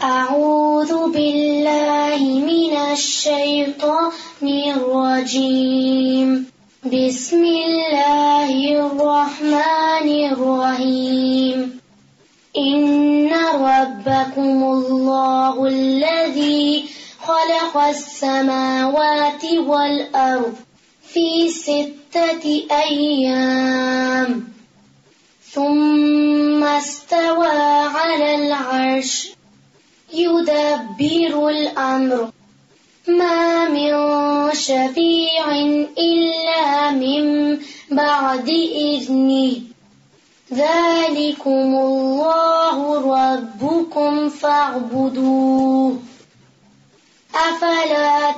أعوذ بالله من الشيطان الرجيم بسم الله الرحمن الرحيم إن ربكم الله الذي خلق السماوات والأرض في ستة أيام ثم استوى على العرش يدبر الأمر ما من شفيع إلا من بعد إذنه ذلكم الله ربكم فاعبدوه أفلا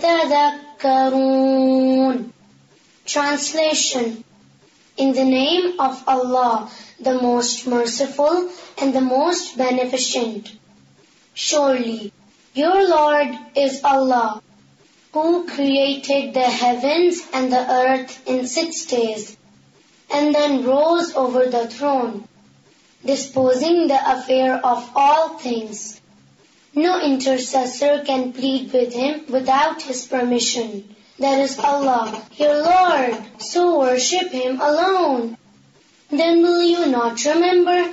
تذكرون Translation In the name of Allah, the most merciful and the most beneficent. Surely your Lord is Allah, who created the heavens and the earth in 6 days, and then rose over the throne, disposing the affair of all things. No intercessor can plead with him without his permission. That is Allah, your Lord, so worship him alone. Then will you not remember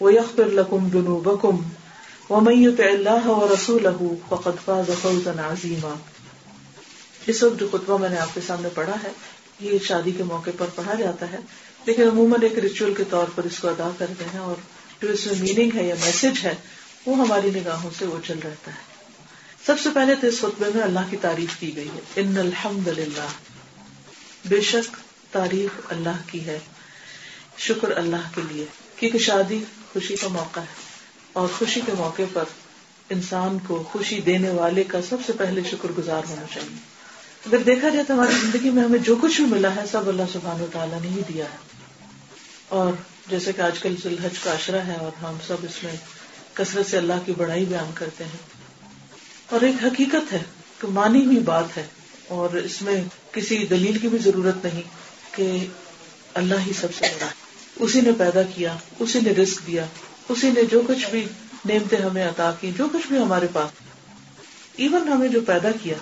ويغفر لكم ذنوبكم ومن يطع الله ورسوله فقد فاز فوزا عظيما اس وقت جو خطبہ میں نے آپ کے سامنے پڑھا ہے یہ شادی کے موقع پر پڑھا جاتا ہے لیکن عموماً ایک ریچول کے طور پر اس کو ادا کرتے ہیں اور جو اس میں میننگ ہے یا میسج ہے وہ ہماری نگاہوں سے وہ چل رہتا ہے سب سے پہلے تو اس خطبے میں اللہ کی تعریف کی گئی ہے ان الحمد للہ بے شک تعریف اللہ کی ہے شکر اللہ کے لیے کیونکہ شادی خوشی کا موقع ہے اور خوشی کے موقع پر انسان کو خوشی دینے والے کا سب سے پہلے شکر گزار ہونا چاہیے اگر دیکھا جائے تو ہماری زندگی میں ہمیں جو کچھ بھی ملا ہے سب اللہ سبحانہ و تعالیٰ نے ہی دیا ہے اور جیسے کہ آج کل ذلحج کا اشرا ہے اور ہم سب اس میں کثرت سے اللہ کی بڑائی بیان کرتے ہیں اور ایک حقیقت ہے کہ مانی ہوئی بات ہے اور اس میں کسی دلیل کی بھی ضرورت نہیں کہ اللہ ہی سب سے بڑا ہے اسی اسی اسی نے نے نے پیدا کیا رسک دیا جو کچھ بھی ہمیں عطا کی جو کچھ بھی ہمارے پاس ایون ہمیں جو پیدا کیا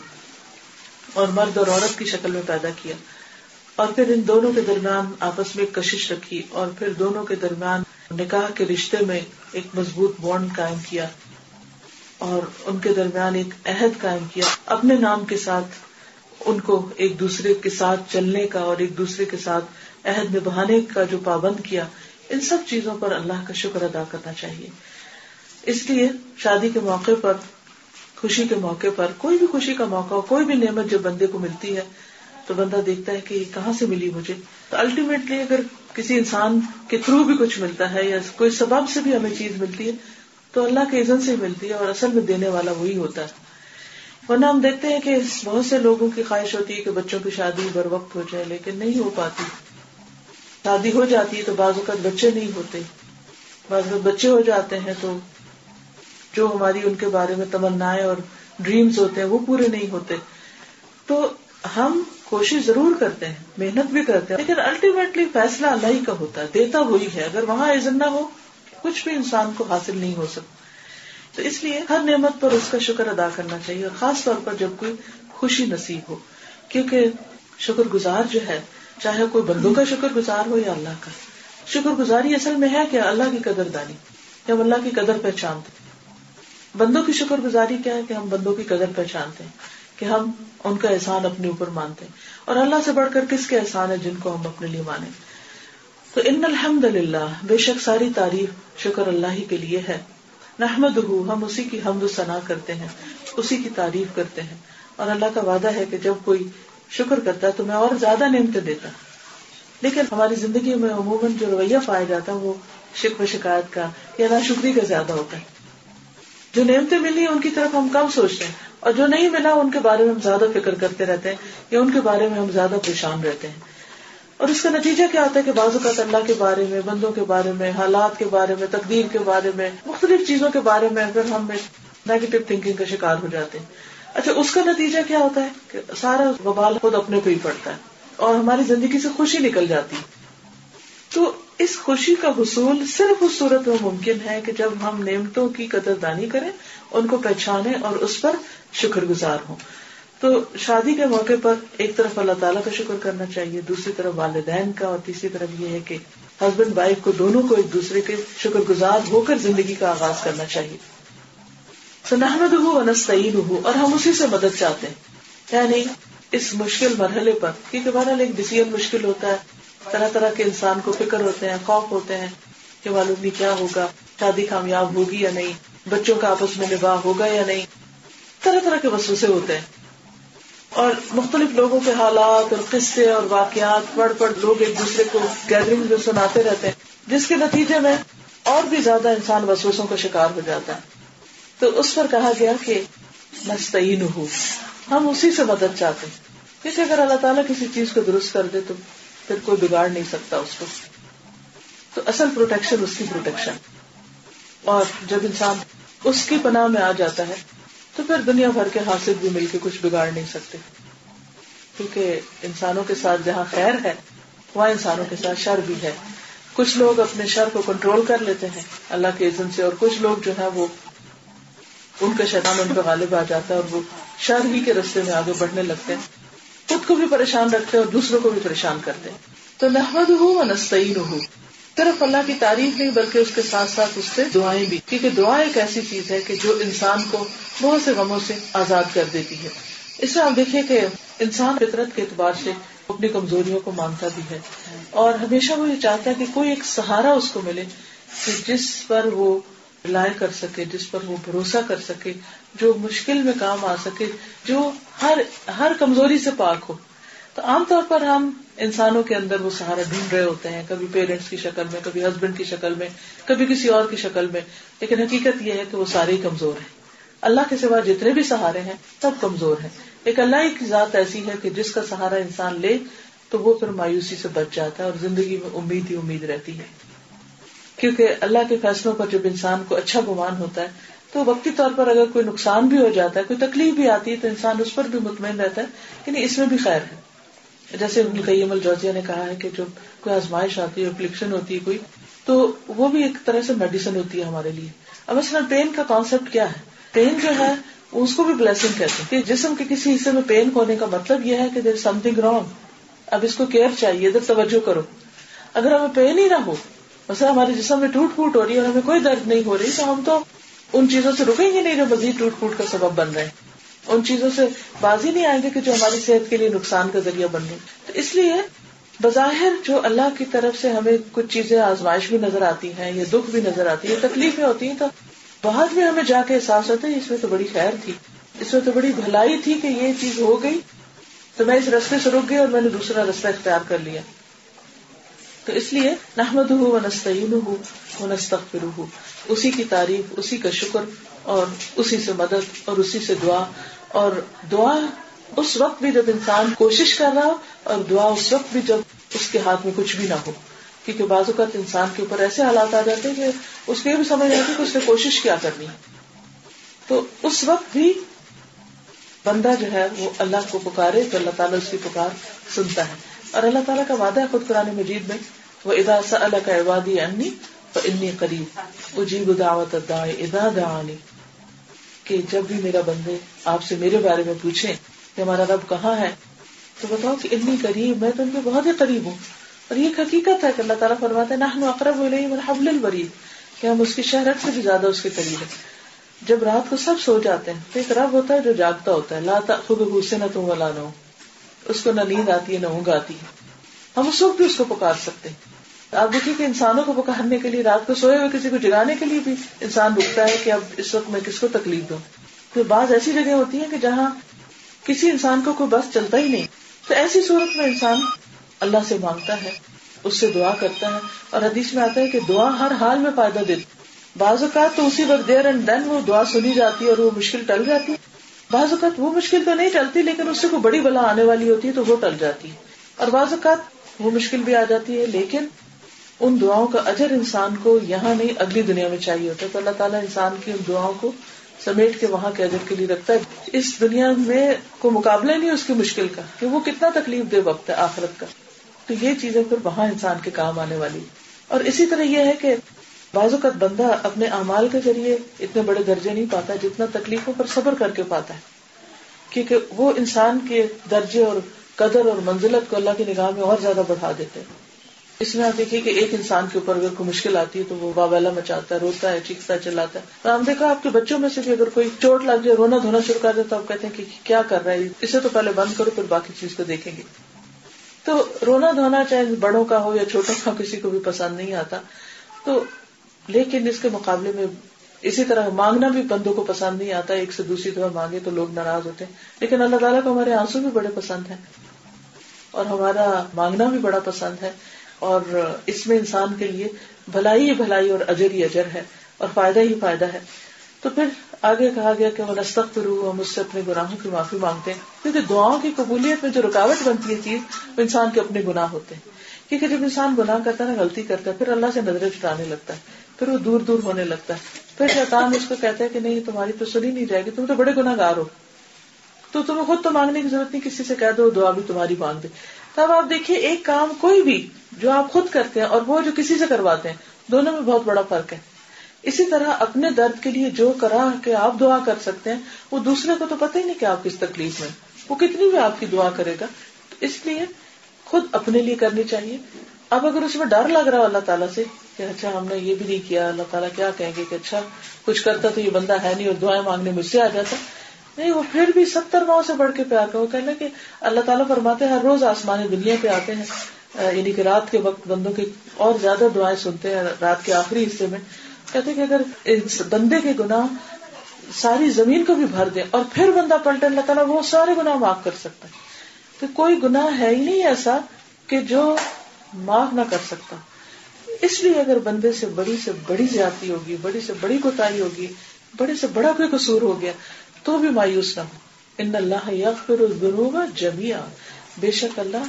اور مرد اور عورت کی شکل میں پیدا کیا اور پھر ان دونوں کے درمیان آپس میں کشش رکھی اور پھر دونوں کے درمیان نکاح کے رشتے میں ایک مضبوط بانڈ قائم کیا اور ان کے درمیان ایک عہد قائم کیا اپنے نام کے ساتھ ان کو ایک دوسرے کے ساتھ چلنے کا اور ایک دوسرے کے ساتھ عہد نبھانے کا جو پابند کیا ان سب چیزوں پر اللہ کا شکر ادا کرنا چاہیے اس لیے شادی کے موقع پر خوشی کے موقع پر کوئی بھی خوشی کا موقع ہو کوئی بھی نعمت جب بندے کو ملتی ہے تو بندہ دیکھتا ہے کہ کہاں سے ملی مجھے تو الٹیمیٹلی اگر کسی انسان کے تھرو بھی کچھ ملتا ہے یا کوئی سبب سے بھی ہمیں چیز ملتی ہے تو اللہ کے عزن سے ہی ملتی ہے اور اصل میں دینے والا وہی ہوتا ہے ورنہ ہم دیکھتے ہیں کہ بہت سے لوگوں کی خواہش ہوتی ہے کہ بچوں کی شادی بر وقت ہو جائے لیکن نہیں ہو پاتی شادی ہو جاتی ہے تو بعض اوقات بچے نہیں ہوتے بعض اوقات بچے ہو جاتے ہیں تو جو ہماری ان کے بارے میں تمنائیں اور ڈریمس ہوتے ہیں وہ پورے نہیں ہوتے تو ہم کوشش ضرور کرتے ہیں محنت بھی کرتے ہیں لیکن الٹیمیٹلی فیصلہ اللہ ہی کا ہوتا ہے دیتا وہی ہے اگر وہاں ایجنڈا ہو کچھ بھی انسان کو حاصل نہیں ہو سکتا تو اس لیے ہر نعمت پر اس کا شکر ادا کرنا چاہیے خاص طور پر جب کوئی خوشی نصیب ہو کیونکہ شکر گزار جو ہے چاہے کوئی بندوں کا شکر گزار ہو یا اللہ کا شکر گزاری اصل میں ہے کہ اللہ کی قدر دانی کہ ہم اللہ کی قدر پہچانتے بندوں کی شکر گزاری کیا ہے کہ ہم بندوں کی قدر پہچانتے ہیں کہ ہم ان کا احسان اپنے اوپر مانتے ہیں اور اللہ سے بڑھ کر کس کے احسان ہے جن کو ہم اپنے لیے مانے تو ان الحمد للہ بے شک ساری تعریف شکر اللہ ہی کے لیے ہے نحمد ہو ہم اسی کی حمد و ثنا کرتے ہیں اسی کی تعریف کرتے ہیں اور اللہ کا وعدہ ہے کہ جب کوئی شکر کرتا ہے تو میں اور زیادہ نعمتیں دیتا لیکن ہماری زندگی میں عموماً جو رویہ پایا جاتا ہے وہ و شکایت کا یا نہ شکریہ کا زیادہ ہوتا ہے جو نعمتیں ملی ہیں ان کی طرف ہم کم سوچتے ہیں اور جو نہیں ملا ان کے بارے میں ہم زیادہ فکر کرتے رہتے ہیں یا ان کے بارے میں ہم زیادہ پریشان رہتے ہیں اور اس کا نتیجہ کیا ہوتا ہے کہ بازو کا اللہ کے بارے میں بندوں کے بارے میں حالات کے بارے میں تقدیر کے بارے میں مختلف چیزوں کے بارے میں پھر ہم نیگیٹو تھنکنگ کا شکار ہو جاتے ہیں اچھا اس کا نتیجہ کیا ہوتا ہے کہ سارا وبال خود اپنے پہ ہی پڑتا ہے اور ہماری زندگی سے خوشی نکل جاتی تو اس خوشی کا حصول صرف اس صورت میں ممکن ہے کہ جب ہم نعمتوں کی قدر دانی کریں ان کو پہچانے اور اس پر شکر گزار ہوں تو شادی کے موقع پر ایک طرف اللہ تعالیٰ کا شکر کرنا چاہیے دوسری طرف والدین کا اور تیسری طرف یہ ہے کہ ہسبینڈ وائف کو دونوں کو ایک دوسرے کے شکر گزار ہو کر زندگی کا آغاز کرنا چاہیے سنحمد ہو سعید ہو اور ہم اسی سے مدد چاہتے ہیں یعنی اس مشکل مرحلے پر کیونکہ ایک ڈسیزن مشکل ہوتا ہے طرح طرح کے انسان کو فکر ہوتے ہیں خوف ہوتے ہیں کہ معلوم بھی کیا ہوگا شادی کامیاب ہوگی یا نہیں بچوں کا آپس میں نباہ ہوگا یا نہیں طرح طرح کے وسوسے ہوتے ہیں اور مختلف لوگوں کے حالات اور قصے اور واقعات پڑھ پڑھ لوگ ایک دوسرے کو گیدرنگ میں سناتے رہتے ہیں جس کے نتیجے میں اور بھی زیادہ انسان وسوسوں کا شکار ہو جاتا ہے تو اس پر کہا گیا کہ ہو ہم اسی سے مدد چاہتے ہیں کیونکہ اگر اللہ تعالیٰ کسی چیز کو درست کر دے تو پھر کوئی بگاڑ نہیں سکتا اس کو تو اصل پروٹیکشن پروٹیکشن اس کی اور جب انسان اس کی پناہ میں آ جاتا ہے تو پھر دنیا بھر کے حاصل بھی مل کے کچھ بگاڑ نہیں سکتے کیونکہ انسانوں کے ساتھ جہاں خیر ہے وہاں انسانوں کے ساتھ شر بھی ہے کچھ لوگ اپنے شر کو کنٹرول کر لیتے ہیں اللہ کے عزم سے اور کچھ لوگ جو ہے وہ ان کا شیطان ان پہ غالب آ جاتا ہے اور وہ شر ہی کے رستے میں آگے بڑھنے لگتے ہیں خود کو بھی پریشان رکھتے اور دوسروں کو بھی پریشان کرتے ہیں تو نحمد ہوں اور نسعین صرف اللہ کی تعریف نہیں بلکہ اس کے ساتھ ساتھ اس سے دعائیں بھی کیونکہ دعائیں ایک ایسی چیز ہے کہ جو انسان کو بہت سے غموں سے آزاد کر دیتی ہے اس میں آپ دیکھیں کہ انسان فطرت کے اعتبار سے اپنی کمزوریوں کو مانتا بھی ہے اور ہمیشہ وہ یہ چاہتا ہے کہ کوئی ایک سہارا اس کو ملے کہ جس پر وہ رائے کر سکے جس پر وہ بھروسہ کر سکے جو مشکل میں کام آ سکے جو ہر ہر کمزوری سے پاک ہو تو عام طور پر ہم انسانوں کے اندر وہ سہارا ڈھونڈ رہے ہوتے ہیں کبھی پیرنٹس کی شکل میں کبھی ہسبینڈ کی شکل میں کبھی کسی اور کی شکل میں لیکن حقیقت یہ ہے کہ وہ سارے ہی کمزور ہیں اللہ کے سوا جتنے بھی سہارے ہیں سب کمزور ہیں ایک اللہ کی ذات ایسی ہے کہ جس کا سہارا انسان لے تو وہ پھر مایوسی سے بچ جاتا ہے اور زندگی میں امید ہی امید رہتی ہے کیونکہ اللہ کے فیصلوں پر جب انسان کو اچھا گمان ہوتا ہے تو وقتی طور پر اگر کوئی نقصان بھی ہو جاتا ہے کوئی تکلیف بھی آتی ہے تو انسان اس پر بھی مطمئن رہتا ہے یعنی اس میں بھی خیر ہے جیسے قیم الجوزیہ نے کہا ہے کہ جب کوئی آزمائش آتی ہے پلیکشن ہوتی ہے کوئی تو وہ بھی ایک طرح سے میڈیسن ہوتی ہے ہمارے لیے اب اصل پین کا کانسیپٹ کیا ہے پین جو ہے اس کو بھی بلیسنگ کہتے ہیں کہ جسم کے کسی حصے میں پین ہونے کا مطلب یہ ہے کہ دیر سم تھنگ رونگ اب اس کو کیئر چاہیے ادھر توجہ کرو اگر ہمیں پین ہی نہ ہو بس ہمارے جسم میں ٹوٹ پھوٹ ہو رہی ہے اور ہمیں کوئی درد نہیں ہو رہی تو ہم تو ان چیزوں سے رکیں گے نہیں جو مزید ٹوٹ پھوٹ کا سبب بن رہے ہیں ان چیزوں سے بازی نہیں آئیں گے کہ جو ہماری صحت کے لیے نقصان کا ذریعہ بن رہی تو اس لیے بظاہر جو اللہ کی طرف سے ہمیں کچھ چیزیں آزمائش بھی نظر آتی ہیں یا دکھ بھی نظر آتی ہے تکلیفیں ہوتی ہیں تو بعد میں ہمیں جا کے احساس ہوتا ہے اس میں تو بڑی خیر تھی اس میں تو بڑی بھلائی تھی کہ یہ چیز ہو گئی تو میں اس رستے سے رک گئی اور میں نے دوسرا رستہ اختیار کر لیا تو اس لیے نحمد ہو نستعین ہو وہ نست اسی کی تعریف اسی کا شکر اور اسی سے مدد اور اسی سے دعا اور دعا اس وقت بھی جب انسان کوشش کر رہا اور دعا اس وقت بھی جب اس کے ہاتھ میں کچھ بھی نہ ہو کیونکہ بعض اوقات انسان کے اوپر ایسے حالات آ جاتے ہیں کہ اس کے بھی سمجھ آتی کہ اس نے کوشش کیا کرنی تو اس وقت بھی بندہ جو ہے وہ اللہ کو پکارے تو اللہ تعالیٰ اس کی پکار سنتا ہے اور اللہ تعالیٰ کا وعدہ ہے خود قرآن مجید میں وہ ادا اللہ کا انی قریب اجیب دعوت ادا کہ جب بھی میرا بندے آپ سے میرے بارے میں پوچھے ہمارا رب کہاں ہے تو بتاؤ کہ اتنی قریب میں تو ان کے بہت ہی قریب ہوں اور یہ حقیقت ہے کہ اللہ تعالیٰ فرماتے نہ حبل الوری کہ ہم اس کی شہرت سے بھی زیادہ اس کے قریب ہے جب رات کو سب سو جاتے ہیں تو ایک رب ہوتا ہے جو جاگتا ہوتا ہے لاتا خوب گھسے نہ تم ولا نہ ہو اس کو نہ نیند آتی ہے نہ اونگ آتی ہے ہم اس وقت بھی اس کو پکار سکتے ہیں آپ دیکھیے کہ انسانوں کو پکارنے کے لیے رات کو سوئے ہوئے کسی کو جگانے کے لیے بھی انسان رکتا ہے کہ اب اس وقت میں کس کو تکلیف دوں بعض ایسی جگہ ہوتی ہیں کہ جہاں کسی انسان کو کوئی بس چلتا ہی نہیں تو ایسی صورت میں انسان اللہ سے مانگتا ہے اس سے دعا کرتا ہے اور حدیث میں آتا ہے کہ دعا ہر حال میں فائدہ دیتی بعض اوقات تو اسی وقت دیر اینڈ دین وہ دعا سنی جاتی ہے اور وہ مشکل ٹل جاتی ہے بعض اوقات وہ مشکل تو نہیں ٹلتی لیکن اس سے کوئی بڑی بلا آنے والی ہوتی ہے تو وہ ٹل جاتی ہے اور بعض اوقات وہ مشکل بھی آ جاتی ہے لیکن ان دعاؤں کا اجر انسان کو یہاں نہیں اگلی دنیا میں چاہیے ہوتا ہے تو اللہ تعالیٰ انسان کی ان دعاؤں کو سمیٹ کے وہاں کے اجر کے لیے رکھتا ہے اس دنیا میں کوئی مقابلہ نہیں اس کی مشکل کا کہ وہ کتنا تکلیف دے وقت ہے آخرت کا تو یہ چیزیں پھر وہاں انسان کے کام آنے والی اور اسی طرح یہ ہے کہ بعض اوقات بندہ اپنے اعمال کے ذریعے اتنے بڑے درجے نہیں پاتا جتنا تکلیفوں پر صبر کر کے پاتا ہے کیونکہ وہ انسان کے درجے اور قدر اور منزلت کو اللہ کی نگاہ میں اور زیادہ بڑھا دیتے ہیں اس میں آپ دیکھیے کہ ایک انسان کے اوپر اگر کوئی مشکل آتی ہے تو وہ بابا مچاتا ہے روتا ہے چیختا چلاتا ہے تو ہم دیکھا آپ کے بچوں میں سے بھی اگر کوئی چوٹ لگ جائے رونا دھونا شروع کر دے تو آپ کہتے ہیں کہ کیا کر رہا ہے اسے تو پہلے بند کرو پھر باقی چیز کو دیکھیں گے تو رونا دھونا چاہے بڑوں کا ہو یا چھوٹوں کا کسی کو بھی پسند نہیں آتا تو لیکن اس کے مقابلے میں اسی طرح مانگنا بھی بندوں کو پسند نہیں آتا ایک سے دوسری طرح مانگے تو لوگ ناراض ہوتے ہیں لیکن اللہ تعالیٰ کو ہمارے آنسو بھی بڑے پسند ہیں اور ہمارا مانگنا بھی بڑا پسند ہے اور اس میں انسان کے لیے بھلائی ہی بھلائی اور اجر ہی اجر ہے اور فائدہ ہی فائدہ ہے تو پھر آگے کہا گیا کہ وہ نستخ کرو ہم اس سے اپنے گناہوں کی معافی مانگتے ہیں کیونکہ دعاؤں کی قبولیت میں جو رکاوٹ بنتی ہے چیز وہ انسان کے اپنے گناہ ہوتے ہیں کیونکہ جب انسان گناہ کرتا ہے نا غلطی کرتا ہے پھر اللہ سے نظریں چٹانے لگتا ہے پھر وہ دور دور ہونے لگتا ہے پھر شیطان اس کو کہتا ہے کہ نہیں تمہاری تو سنی نہیں جائے گی تم تو بڑے گناگار ہو تو تمہیں خود تو مانگنے کی ضرورت نہیں کسی سے کہہ دو دعا بھی تمہاری مانگ دے تب آپ دیکھیے ایک کام کوئی بھی جو آپ خود کرتے ہیں اور وہ جو کسی سے کرواتے ہیں دونوں میں بہت بڑا فرق ہے اسی طرح اپنے درد کے لیے جو کرا کہ آپ دعا کر سکتے ہیں وہ دوسرے کو تو پتہ ہی نہیں کہ آپ کس تکلیف میں وہ کتنی بھی آپ کی دعا کرے گا اس لیے خود اپنے لیے کرنی چاہیے اب اگر اس میں ڈر لگ رہا اللہ تعالیٰ سے کہ اچھا ہم نے یہ بھی نہیں کیا اللہ تعالیٰ کیا کہیں گے کہ اچھا کچھ کرتا تو یہ بندہ ہے نہیں اور دعائیں مانگنے مجھ سے آ جاتا نہیں وہ پھر بھی ستر ماؤں سے بڑھ کے پیار کر اللہ تعالیٰ فرماتے ہیں ہر روز آسمانی دنیا پہ آتے ہیں یعنی کہ رات کے وقت بندوں کے اور زیادہ دعائیں سنتے ہیں رات کے آخری حصے میں کہتے کہ اگر بندے کے گنا ساری زمین کو بھی بھر دے اور پھر بندہ پلٹے اللہ تعالیٰ وہ سارے گناہ معاف کر سکتا ہے تو کوئی گنا ہے ہی نہیں ایسا کہ جو معاف نہ کر سکتا اس لیے اگر بندے سے بڑی سے بڑی جاتی ہوگی بڑی سے بڑی کوتا ہوگی بڑے سے بڑا کوئی قصور ہو گیا تو بھی مایوس نہ ان اللہ جب ہی شک اللہ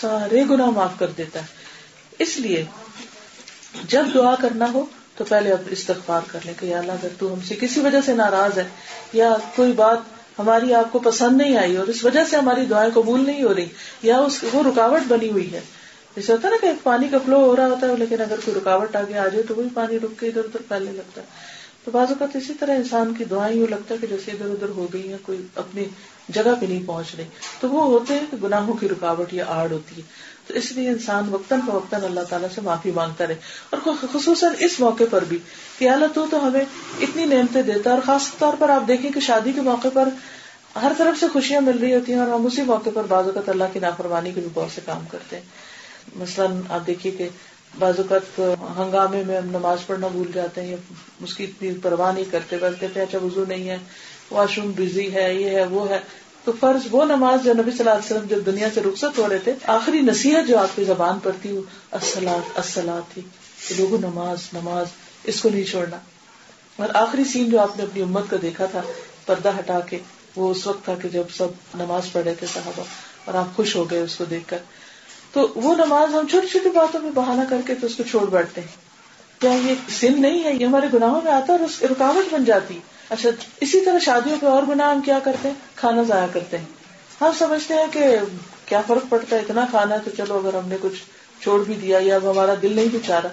سارے گنا معاف کر دیتا ہے اس لیے جب دعا کرنا ہو تو پہلے اب استغفار کر لیں کہ اللہ اگر تو ہم سے کسی وجہ سے ناراض ہے یا کوئی بات ہماری آپ کو پسند نہیں آئی اور اس وجہ سے ہماری دعائیں قبول نہیں ہو رہی یا اس وہ رکاوٹ بنی ہوئی ہے جیسے ہوتا نا کہ پانی کا فلو ہو رہا ہوتا ہے لیکن اگر کوئی رکاوٹ آگے آ جائے تو وہی پانی رک کے ادھر ادھر پھیلنے لگتا ہے تو بعض اوقات اسی طرح انسان کی دعائیں یوں لگتا ہے کہ جیسے ادھر ادھر ہو گئی ہیں کوئی اپنی جگہ پہ نہیں پہنچ رہی تو وہ ہوتے ہیں کہ گناہوں کی رکاوٹ یا آڑ ہوتی ہے تو اس لیے انسان وقتاً فوقتاً اللہ تعالیٰ سے معافی مانگتا رہے اور خصوصاً اس موقع پر بھی کہ اللہ تو تو ہمیں اتنی نعمتیں دیتا ہے اور خاص طور پر آپ دیکھیں کہ شادی کے موقع پر ہر طرف سے خوشیاں مل رہی ہوتی ہیں اور ہم اسی موقع پر بعض اوقات اللہ کی نافرمانی کے بھی بہت سے کام کرتے ہیں مثلاً آپ دیکھیے کہ بعض اوقات ہنگامے میں ہم نماز پڑھنا بھول جاتے ہیں اس کی اتنی پرواہ نہیں کرتے بس کہتے اچھا وضو نہیں ہے واش روم بزی ہے یہ ہے وہ ہے تو فرض وہ نماز جو نبی صلی اللہ علیہ وسلم جب دنیا سے رخصت ہو رہے تھے آخری نصیحت جو آپ کی زبان پر تھی وہ تھی لوگوں نماز نماز اس کو نہیں چھوڑنا اور آخری سین جو آپ نے اپنی امت کو دیکھا تھا پردہ ہٹا کے وہ اس وقت تھا کہ جب سب نماز پڑھے تھے صحابہ اور آپ خوش ہو گئے اس کو دیکھ کر تو وہ نماز ہم چھوٹی چھوٹی باتوں میں بہانا کر کے تو اس کو چھوڑ بیٹھتے ہیں کیا یہ سن نہیں ہے یہ ہمارے گناہوں میں آتا ہے اور اس رکاوٹ بن جاتی اچھا اسی طرح شادیوں پہ اور گناہ ہم کیا کرتے ہیں کھانا ضائع کرتے ہیں ہم سمجھتے ہیں کہ کیا فرق پڑتا ہے اتنا کھانا ہے تو چلو اگر ہم نے کچھ چھوڑ بھی دیا یا اب ہمارا دل نہیں بچارا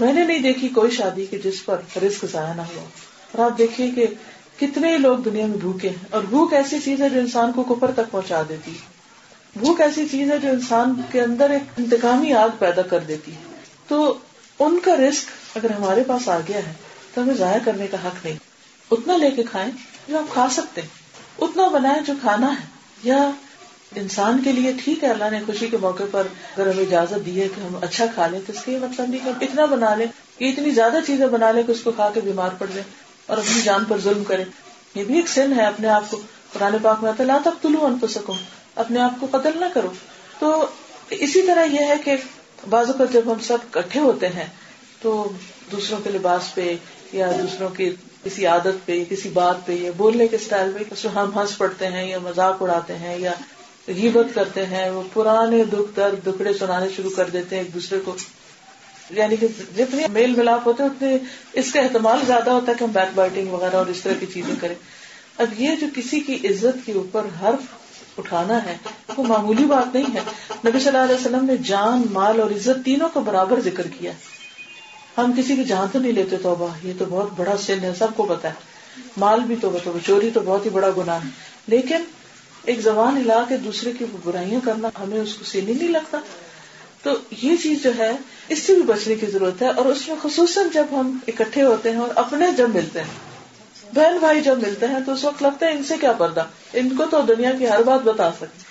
میں نے نہیں دیکھی کوئی شادی کی جس پر رسک ضائع نہ ہو اور آپ دیکھیے کہ کتنے لوگ دنیا میں بھوکے ہیں اور بھوک ایسی چیز ہے جو انسان کو کپر تک پہنچا دیتی ہے بھوک ایسی چیز ہے جو انسان کے اندر ایک انتقامی آگ پیدا کر دیتی ہے تو ان کا رسک اگر ہمارے پاس آ گیا ہے تو ہمیں ضائع کرنے کا حق نہیں اتنا لے کے کھائیں جو آپ کھا سکتے ہیں اتنا بنائیں جو کھانا ہے یا انسان کے لیے ٹھیک ہے اللہ نے خوشی کے موقع پر اگر ہمیں اجازت دی ہے کہ ہم اچھا کھا لیں تو اس کے مطلب نہیں کہ اتنا بنا لیں کہ اتنی زیادہ چیزیں بنا لیں کہ اس کو کھا کے بیمار پڑ جائیں اور اپنی جان پر ظلم کریں یہ بھی ایک سن ہے اپنے آپ کو پرانے پاک میں لا نہ طلوع ان سکوں اپنے آپ کو قتل نہ کرو تو اسی طرح یہ ہے کہ بعض اوقات جب ہم سب کٹھے ہوتے ہیں تو دوسروں کے لباس پہ یا دوسروں کی کسی عادت پہ کسی بات پہ یا بولنے کے اسٹائل پہ اس ہم ہنس پڑتے ہیں یا مزاق اڑاتے ہیں یا غیبت کرتے ہیں وہ پرانے دکھ درد دکھڑے سنانے شروع کر دیتے ہیں ایک دوسرے کو یعنی کہ جتنے میل ملاپ ہوتے ہیں اتنے اس کا اہتمام زیادہ ہوتا ہے کہ ہم بیک بائٹنگ وغیرہ اور اس طرح کی چیزیں کریں اب یہ جو کسی کی عزت کے اوپر حرف اٹھانا ہے وہ معمولی بات نہیں ہے نبی صلی اللہ علیہ وسلم نے جان مال اور عزت تینوں کو برابر ذکر کیا ہم کسی کی جان تو نہیں لیتے تو بہت بڑا سن ہے سب کو پتا ہے مال بھی تو چوری تو بہت ہی بڑا گناہ لیکن ایک زبان ہلا کے دوسرے کی برائیاں کرنا ہمیں اس کو سینے نہیں لگتا تو یہ چیز جو ہے اس سے بھی بچنے کی ضرورت ہے اور اس میں خصوصاً جب ہم اکٹھے ہوتے ہیں اور اپنے جب ملتے ہیں بہن بھائی جب ملتے ہیں تو اس وقت لگتا ہے ان سے کیا پردہ ان کو تو دنیا کی ہر بات بتا سکتے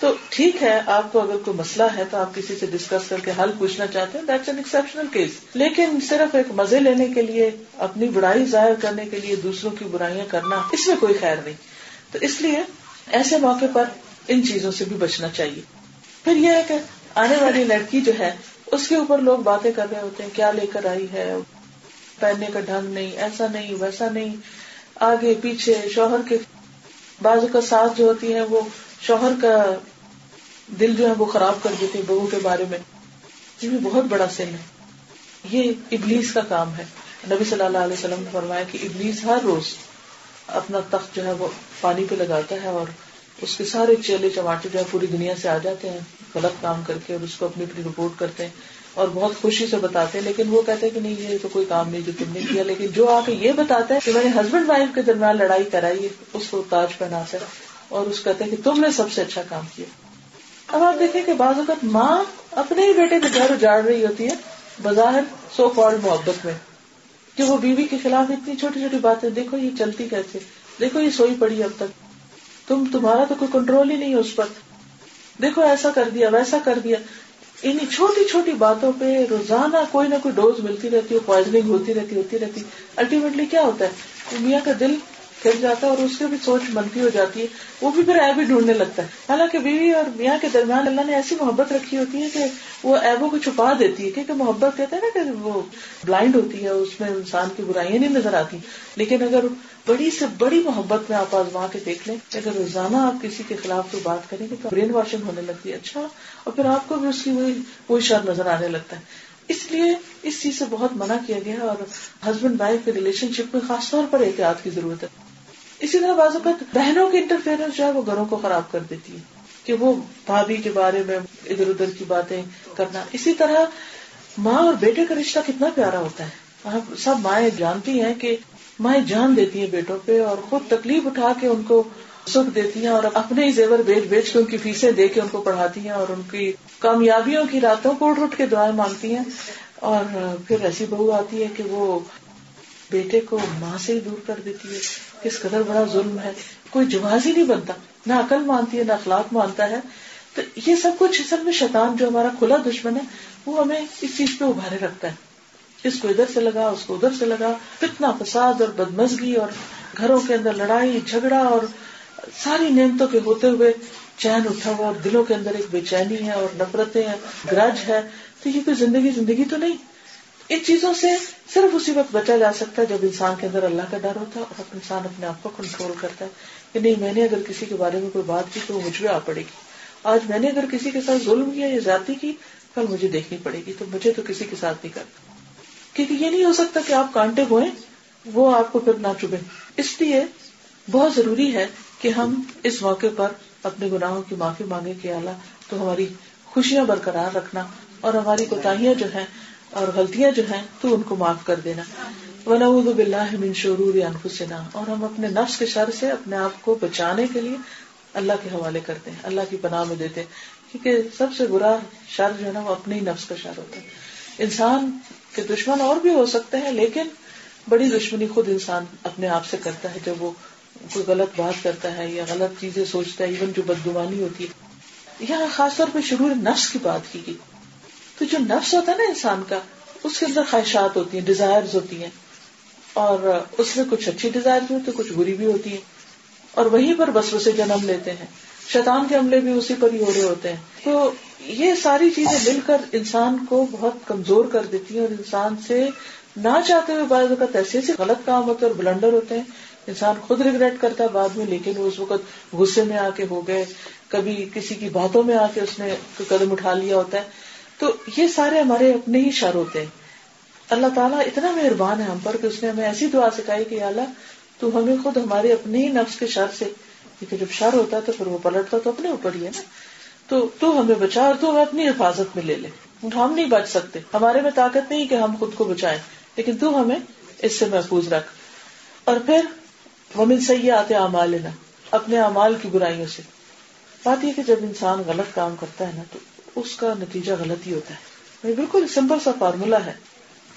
تو ٹھیک ہے آپ کو اگر کوئی مسئلہ ہے تو آپ کسی سے ڈسکس کر کے حل پوچھنا چاہتے ہیں دیٹس این ایکسپشنل کیس لیکن صرف ایک مزے لینے کے لیے اپنی برائی ظاہر کرنے کے لیے دوسروں کی برائیاں کرنا اس میں کوئی خیر نہیں تو اس لیے ایسے موقع پر ان چیزوں سے بھی بچنا چاہیے پھر یہ ہے کہ آنے والی لڑکی جو ہے اس کے اوپر لوگ باتیں کر رہے ہوتے ہیں کیا لے کر آئی ہے پہننے کا ڈھنگ نہیں ایسا نہیں ویسا نہیں آگے پیچھے شوہر کے بازو کا ساتھ جو ہوتی ہے وہ شوہر کا دل جو ہے وہ خراب کر دیتی ہے بہو کے بارے میں یہ بھی بہت بڑا سن ہے یہ ابلیس کا کام ہے نبی صلی اللہ علیہ وسلم نے فرمایا کہ ابلیس ہر روز اپنا تخت جو ہے وہ پانی پہ لگاتا ہے اور اس کے سارے چیلے چماٹے جو ہے پوری دنیا سے آ جاتے ہیں غلط کام کر کے اور اس کو اپنی اپنی رپورٹ کرتے ہیں اور بہت خوشی سے بتاتے ہیں لیکن وہ کہتے ہیں کہ نہیں یہ تو کوئی کام نہیں جو تم نے کیا لیکن جو یہ بتاتے ہیں کہ میں نے ہسبینڈ وائف کے درمیان لڑائی کرائی اس کو تاج پہنا کر اور اس کہتے ہیں کہ تم نے سب سے اچھا کام کیا اب آپ دیکھیں کہ بعض اوقات ماں اپنے ہی بیٹے کے گھر اجاڑ رہی ہوتی ہے بظاہر سو کال محبت میں کہ وہ بیوی کے خلاف اتنی چھوٹی چھوٹی باتیں دیکھو یہ چلتی کیسے دیکھو یہ سوئی پڑی اب تک تم تمہارا تو کوئی کنٹرول ہی نہیں ہے اس پر دیکھو ایسا کر دیا ویسا کر دیا انہیں چھوٹی چھوٹی باتوں پہ روزانہ کوئی نہ کوئی ڈوز ملتی رہتی ہے پوائزنگ ہوتی رہتی ہوتی رہتی الٹیمیٹلی کیا ہوتا ہے میاں کا دل جاتا ہے اور اس کی بھی سوچ منفی ہو جاتی ہے وہ بھی پھر ایب ہی ڈھونڈنے لگتا ہے حالانکہ بیوی اور میاں کے درمیان اللہ نے ایسی محبت رکھی ہوتی ہے کہ وہ ایبوں کو چھپا دیتی ہے کیونکہ محبت کہتے ہیں نا کہ وہ بلائنڈ ہوتی ہے اس میں انسان کی برائیاں نہیں نظر آتی لیکن اگر بڑی سے بڑی محبت میں آپ آزما کے دیکھ لیں اگر روزانہ آپ کسی کے خلاف کوئی بات کریں گے تو برین واشنگ ہونے لگتی ہے اچھا اور پھر آپ کو بھی اس کی وہی شر نظر آنے لگتا ہے اس لیے اس چیز سے بہت منع کیا گیا ہے اور ہسبینڈ وائف کے ریلیشن شپ میں خاص طور پر احتیاط کی ضرورت ہے اسی طرح بعض اوقات بہنوں کے انٹرفیئر جو ہے وہ گھروں کو خراب کر دیتی ہے کہ وہ بھابھی کے بارے میں ادھر ادھر کی باتیں کرنا اسی طرح ماں اور بیٹے کا رشتہ کتنا پیارا ہوتا ہے سب مائیں جانتی ہیں کہ مائیں جان دیتی ہیں بیٹوں پہ اور خود تکلیف اٹھا کے ان کو سکھ دیتی ہیں اور اپنے ہی زیور بیچ بیچ کے ان کی فیسیں دے کے ان کو پڑھاتی ہیں اور ان کی کامیابیوں کی راتوں کو اٹھ اٹھ کے دعائیں مانگتی ہیں اور پھر ایسی بہو آتی ہے کہ وہ بیٹے کو ماں سے ہی دور کر دیتی ہے کس قدر بڑا ظلم ہے کوئی جواز ہی نہیں بنتا نہ عقل مانتی ہے نہ اخلاق مانتا ہے تو یہ سب کچھ میں شیطان جو ہمارا کھلا دشمن ہے وہ ہمیں اس چیز پہ ابھارے رکھتا ہے اس کو ادھر سے لگا اس کو ادھر سے لگا کتنا فساد اور بدمزگی اور گھروں کے اندر لڑائی جھگڑا اور ساری نعمتوں کے ہوتے ہوئے چین اٹھا ہوا اور دلوں کے اندر ایک بے چینی ہے اور نفرتیں ہیں گرج ہے تو یہ کوئی زندگی زندگی تو نہیں ان چیزوں سے صرف اسی وقت بچا جا سکتا ہے جب انسان کے اندر اللہ کا ڈر ہوتا ہے اور انسان اپنے آپ کو کنٹرول کرتا ہے کہ نہیں میں نے اگر کسی کے بارے میں کوئی بات کی تو وہ پہ آ پڑے گی آج میں نے اگر کسی کے ساتھ ظلم کیا یا ذاتی کی کل مجھے دیکھنی پڑے گی تو مجھے تو کسی کے ساتھ نہیں کرتا کیونکہ یہ نہیں ہو سکتا کہ آپ کانٹے ہوئے وہ آپ کو پھر نہ چبے اس لیے بہت ضروری ہے کہ ہم اس موقع پر اپنے گناہوں کی معافی مانگے کہ اعلیٰ تو ہماری خوشیاں برقرار رکھنا اور ہماری کوتاحیاں جو ہیں اور غلطیاں جو ہیں تو ان کو معاف کر دینا شرور انفسنا اور ہم اپنے نفس کے شر سے اپنے آپ کو بچانے کے لیے اللہ کے حوالے کرتے ہیں اللہ کی پناہ میں دیتے کیوں کہ سب سے برا شر جو ہے نا وہ اپنے ہی نفس کا شر ہوتا ہے انسان کے دشمن اور بھی ہو سکتے ہیں لیکن بڑی دشمنی خود انسان اپنے آپ سے کرتا ہے جب وہ کوئی غلط بات کرتا ہے یا غلط چیزیں سوچتا ہے ایون جو بدگوانی ہوتی ہے یہاں خاص طور پہ شروع نفس کی بات کی گئی تو جو نفس ہوتا ہے نا انسان کا اس کے اندر خواہشات ہوتی ہیں ڈیزائر ہوتی ہیں اور اس میں کچھ اچھی ڈیزائر بھی ہیں کچھ بری بھی ہوتی ہیں اور وہیں پر بس سے جنم لیتے ہیں شیطان کے عملے بھی اسی پر ہی ہو رہے ہوتے ہیں تو یہ ساری چیزیں مل کر انسان کو بہت کمزور کر دیتی ہیں اور انسان سے نہ چاہتے ہوئے بعض اوقات ایسے ایسے غلط کام ہوتے ہیں اور بلنڈر ہوتے ہیں انسان خود ریگریٹ کرتا ہے بعد میں لیکن اس وقت غصے میں آ کے ہو گئے کبھی کسی کی باتوں میں آ کے اس نے قدم اٹھا لیا ہوتا ہے تو یہ سارے ہمارے اپنے ہی شر ہوتے ہیں اللہ تعالیٰ اتنا مہربان ہے ہم پر کہ اس نے ہمیں ایسی دعا سکھائی کہ اعلیٰ تو ہمیں خود ہمارے اپنے ہی نفس کے شر سے کیونکہ جب شر ہوتا ہے تو پھر وہ پلٹتا تو اپنے اوپر ہی ہے نا تو تو ہمیں بچا اور تو ہمیں اپنی حفاظت میں لے لے ہم نہیں بچ سکتے ہمارے میں طاقت نہیں کہ ہم خود کو بچائیں لیکن تو ہمیں اس سے محفوظ رکھ اور پھر ومن ان آتے امال اپنے امال کی برائیوں سے بات یہ کہ جب انسان غلط کام کرتا ہے نا تو اس کا نتیجہ غلط ہی ہوتا ہے بالکل سمپل سا فارمولا ہے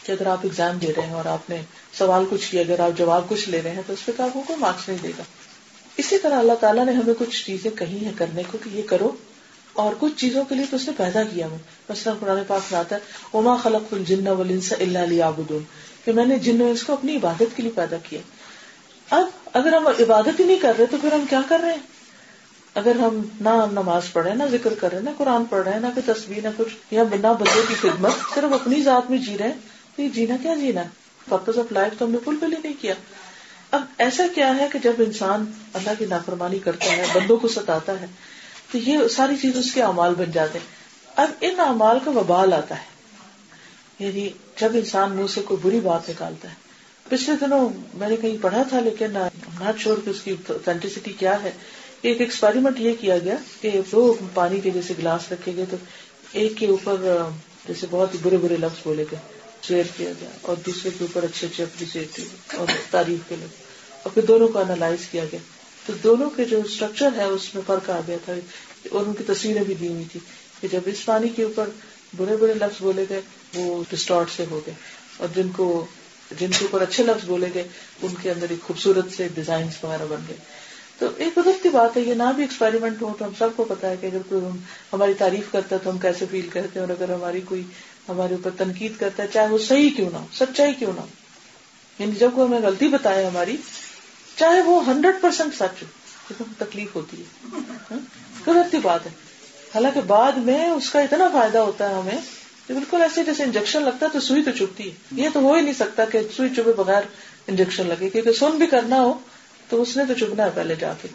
کہ اگر آپ ایگزام دے رہے ہیں اور آپ نے سوال کچھ کیا اگر آپ جواب کچھ لے رہے ہیں تو اس پہ تو مارکس نہیں دے گا اسی طرح اللہ تعالیٰ نے ہمیں کچھ چیزیں کہی ہیں کرنے کو کہ یہ کرو اور کچھ چیزوں کے لیے تو اس نے پیدا کیا قرآن پاک ہے اما خلق الجن جنس اللہ علی عابلم اس کو اپنی عبادت کے لیے پیدا کیا اب اگر ہم عبادت ہی نہیں کر رہے تو پھر ہم کیا کر رہے ہیں اگر ہم نہ نماز پڑھ رہے نہ ذکر کر رہے نہ قرآن پڑھ رہے نہ کوئی تصویر نہ کچھ یا بنا بندے کی خدمت صرف اپنی ذات میں جی رہے تو یہ جینا کیا جینا پرپز آف لائف تو ہم نے نہیں کیا اب ایسا کیا ہے کہ جب انسان اللہ کی نافرمانی کرتا ہے بندوں کو ستا ہے تو یہ ساری چیز اس کے امال بن جاتے ہیں اب ان امال کا وبال آتا ہے یعنی جب انسان منہ سے کوئی بری بات نکالتا ہے پچھلے دنوں میں نے کہیں پڑھا تھا لیکن نہ چھوڑ کے اس کی اوتھینٹسٹی کیا ہے ایک ایکسپیریمنٹ یہ کیا گیا کہ دو پانی کے جیسے گلاس رکھے گئے تو ایک کے اوپر جیسے بہت ہی برے برے لفظ بولے گئے شیئر کیا گیا اور اور دوسرے کے اوپر اچھے اچھے اپریشیٹ تعریف کے لفظ اور پھر دونوں کو انالائز کیا گیا تو دونوں کے جو اسٹرکچر ہے اس میں فرق آ گیا تھا اور ان کی تصویریں بھی دی ہوئی تھی کہ جب اس پانی کے اوپر برے برے لفظ بولے گئے وہ ڈسٹارٹ سے ہو گئے اور جن کو جن کے اوپر اچھے لفظ بولے گئے ان کے اندر ایک خوبصورت سے ڈیزائن وغیرہ بن گئے تو ایک ادب کی بات ہے یہ نہ بھی ایکسپیریمنٹ ہو تو ہم سب کو پتا ہے کہ اگر کوئی ہماری تعریف کرتا ہے تو ہم کیسے فیل کرتے ہیں اور اگر ہماری کوئی ہمارے اوپر تنقید کرتا ہے چاہے وہ صحیح کیوں نہ ہو سچائی کیوں نہ ہو یعنی جب کوئی ہمیں غلطی بتائے ہماری چاہے وہ ہنڈریڈ پرسینٹ سچ ہو تکلیف ہوتی ہے قدرتی ہاں؟ بات ہے حالانکہ بعد میں اس کا اتنا فائدہ ہوتا ہے ہمیں کہ بالکل ایسے جیسے انجیکشن لگتا ہے تو سوئی تو چپتی ہے یہ تو ہو ہی نہیں سکتا کہ سوئی چبے بغیر انجیکشن لگے کیونکہ سن بھی کرنا ہو تو اس نے تو چبنا ہے پہلے جا کے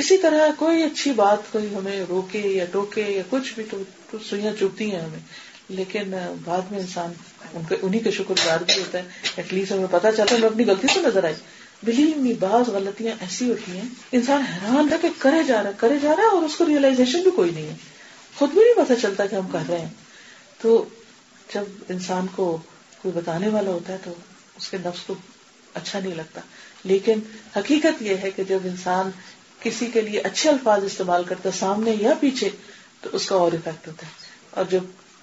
اسی طرح کوئی اچھی بات کوئی ہمیں روکے یا ٹوکے یا کچھ بھی تو سوئیاں چبتی ہیں ہمیں لیکن بعد میں انسان کے شکر گزار بھی ہوتا ہے ایٹ لیسٹ ہمیں پتا چلتا ہے اپنی غلطی سے نظر بلیو می بعض غلطیاں ایسی ہوتی ہیں انسان حیران ہے کہ کرے جا رہا کرے جا رہا ہے اور اس کو ریئلائزیشن بھی کوئی نہیں ہے خود بھی نہیں پتا چلتا کہ ہم کر رہے ہیں تو جب انسان کو کوئی بتانے والا ہوتا ہے تو اس کے نفس کو اچھا نہیں لگتا لیکن حقیقت یہ ہے کہ جب انسان کسی کے لیے اچھے الفاظ استعمال کرتا ہے سامنے یا پیچھے تو اس کا اور افیکٹ ہوتا ہے اور جب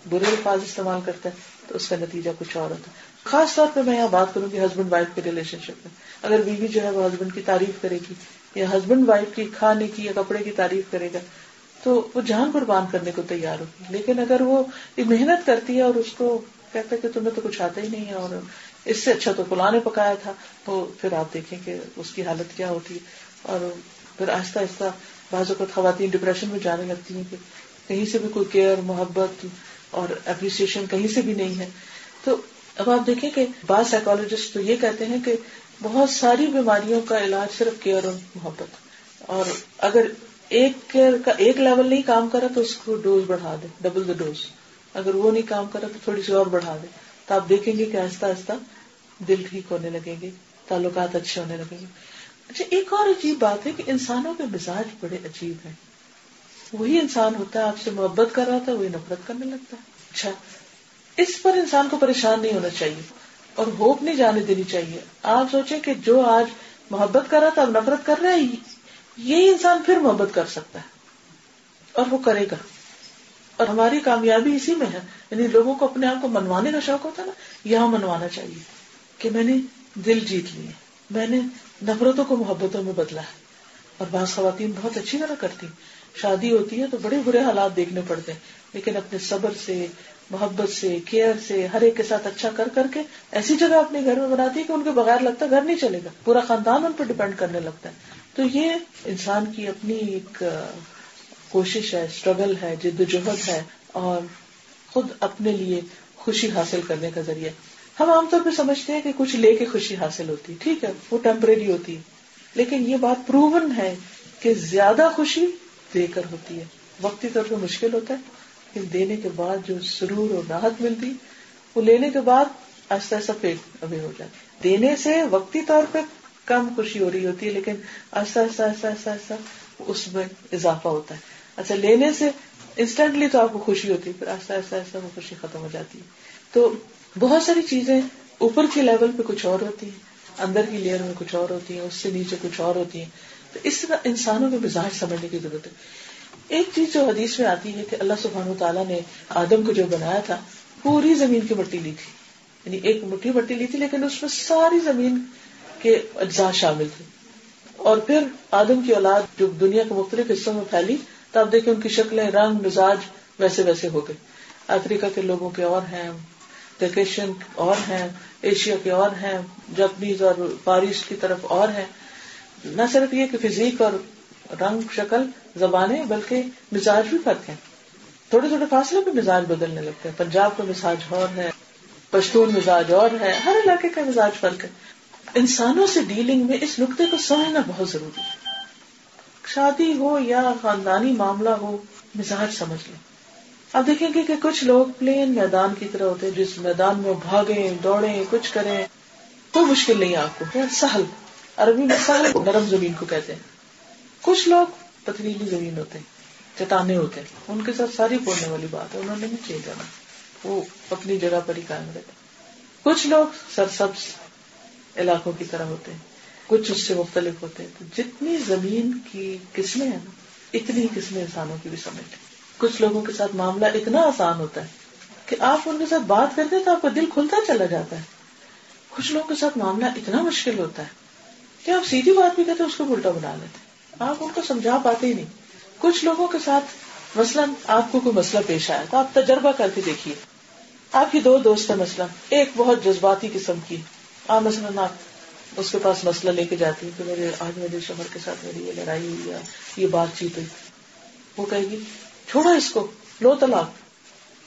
برے الفاظ استعمال کرتا ہے تو اس کا نتیجہ کچھ اور ہوتا ہے خاص طور پہ میں یہاں بات کروں گی ہسبینڈ وائف کے ریلیشن شپ میں اگر بیوی جو ہے وہ ہسبینڈ کی تعریف کرے گی یا ہسبینڈ وائف کی کھانے کی یا کپڑے کی تعریف کرے گا تو وہ جہاں قربان کرنے کو تیار ہوگی لیکن اگر وہ محنت کرتی ہے اور اس کو کہتا ہے کہ تمہیں تو کچھ آتا ہی نہیں ہے اور اس سے اچھا تو پلا نے پکایا تھا تو پھر آپ دیکھیں کہ اس کی حالت کیا ہوتی ہے اور پھر آہستہ آہستہ بعض اوقات خواتین ڈپریشن میں جانے لگتی ہیں کہ کہیں سے بھی کوئی کیئر محبت اور اپریسیشن کہیں سے بھی نہیں ہے تو اب آپ دیکھیں کہ بعض سائیکولوجسٹ تو یہ کہتے ہیں کہ بہت ساری بیماریوں کا علاج صرف کیئر اور محبت اور اگر ایک کیئر کا ایک لیول نہیں کام کرا تو اس کو ڈوز بڑھا دے ڈبل دا ڈوز اگر وہ نہیں کام کرا تو تھوڑی سی اور بڑھا دے تو آپ دیکھیں گے کہ آہستہ آہستہ دل ٹھیک ہونے لگیں گے تعلقات اچھے ہونے لگیں گے اچھا ایک اور عجیب بات ہے کہ انسانوں کے مزاج بڑے عجیب ہیں وہی انسان ہوتا ہے آپ سے محبت کر رہا تھا وہی نفرت کرنے لگتا ہے اچھا اس پر انسان کو پریشان نہیں ہونا چاہیے اور ہوپ نہیں جانے دینی چاہیے آپ سوچیں کہ جو آج محبت کر رہا تھا اب نفرت کر رہا ہے یہی انسان پھر محبت کر سکتا ہے اور وہ کرے گا اور ہماری کامیابی اسی میں ہے یعنی لوگوں کو اپنے آپ کو منوانے کا شوق ہوتا ہے نا یہاں منوانا چاہیے کہ میں نے دل جیت لیے میں نے نفرتوں کو محبتوں میں بدلا ہے اور بعض خواتین بہت اچھی طرح کرتی شادی ہوتی ہے تو بڑے برے حالات دیکھنے پڑتے ہیں لیکن اپنے صبر سے محبت سے کیئر سے ہر ایک کے ساتھ اچھا کر کر کے ایسی جگہ اپنے گھر میں بناتی ہے کہ ان کے بغیر لگتا ہے گھر نہیں چلے گا پورا خاندان ان پر ڈپینڈ کرنے لگتا ہے تو یہ انسان کی اپنی ایک کوشش ہے اسٹرگل ہے جدوجہد ہے اور خود اپنے لیے خوشی حاصل کرنے کا ذریعہ ہم عام طور پہ سمجھتے ہیں کہ کچھ لے کے خوشی حاصل ہوتی ہے ٹھیک ہے وہ ٹیمپرری ہوتی ہے لیکن یہ بات پروون ہے کہ زیادہ خوشی دے کر ہوتی ہے وقتی طور پہ مشکل ہوتا ہے لیکن دینے کے بعد جو سرور اور راحت ملتی وہ لینے کے بعد آہستہ آہستہ پیٹ ابھی ہو جاتا دینے سے وقتی طور پہ کم خوشی ہو رہی ہوتی ہے لیکن آہستہ اس میں اضافہ ہوتا ہے اچھا لینے سے انسٹنٹلی تو آپ کو خوشی ہوتی ہے پھر آہستہ وہ خوشی ختم ہو جاتی ہے تو بہت ساری چیزیں اوپر کے لیول پہ کچھ اور ہوتی ہیں اندر کی لیئر میں کچھ اور ہوتی ہیں اس سے نیچے کچھ اور ہوتی ہیں تو اس طرح انسانوں کے مزاج سمجھنے کی ضرورت ہے ایک چیز جو حدیث میں آتی ہے کہ اللہ سبحانہ تعالیٰ نے آدم کو جو بنایا تھا پوری زمین کی مٹی لی تھی یعنی ایک مٹھی مٹی لی تھی لیکن اس میں ساری زمین کے اجزاء شامل تھے اور پھر آدم کی اولاد جو دنیا کے مختلف حصوں میں پھیلی تو آپ دیکھیں ان کی شکلیں رنگ مزاج ویسے ویسے ہو گئے افریقہ کے لوگوں کے اور ہیں اور ہیں ایشیا کے اور ہیں جاپنیز اور پارس کی طرف اور ہیں نہ صرف یہ کہ فزیک اور رنگ شکل زبانیں بلکہ مزاج بھی فرق ہیں تھوڑے تھوڑے فاصلے پہ مزاج بدلنے لگتے ہیں پنجاب کا مزاج اور ہے پشتون مزاج اور ہے ہر علاقے کا مزاج فرق ہے انسانوں سے ڈیلنگ میں اس نقطے کو سمجھنا بہت ضروری ہے شادی ہو یا خاندانی معاملہ ہو مزاج سمجھ لیں اب دیکھیں گے کہ کچھ لوگ پلین میدان کی طرح ہوتے جس میدان میں بھاگے دوڑے کچھ کریں کوئی مشکل نہیں آپ کو سہل عربی میں سہل نرم زمین کو کہتے ہیں کچھ لوگ پتھریلی زمین ہوتے ہیں چٹانے ہوتے ہیں ان کے ساتھ ساری بولنے والی بات ہے انہوں نے نہیں چینج جانا وہ اپنی جگہ پر ہی کام رہتے کچھ لوگ سرسبز علاقوں کی طرح ہوتے ہیں کچھ اس سے مختلف ہوتے ہیں تو جتنی زمین کی قسمیں ہیں نا اتنی قسمیں انسانوں کی بھی سمجھتے کچھ لوگوں کے ساتھ معاملہ اتنا آسان ہوتا ہے کہ آپ ان کے ساتھ بات کرتے تو آپ کا دل کھلتا چلا جاتا ہے کچھ لوگوں کے ساتھ معاملہ اتنا مشکل ہوتا ہے کہ آپ سیدھی بات بھی کہتے الٹا بنا لیتے آپ ان کو سمجھا پاتے ہی نہیں کچھ لوگوں کے ساتھ مثلاً آپ کو کوئی مسئلہ پیش آیا تو آپ تجربہ کر کے دیکھیے آپ کی دو دوست ہے مثلاً ایک بہت جذباتی قسم کی آپ مثلاً آپ اس کے پاس مسئلہ لے کے جاتی کہ میرے آج میرے شوہر کے ساتھ میری یہ لڑائی ہوئی یا یہ بات چیت ہوئی وہ کہے گی چھوڑو اس کو لو طلاق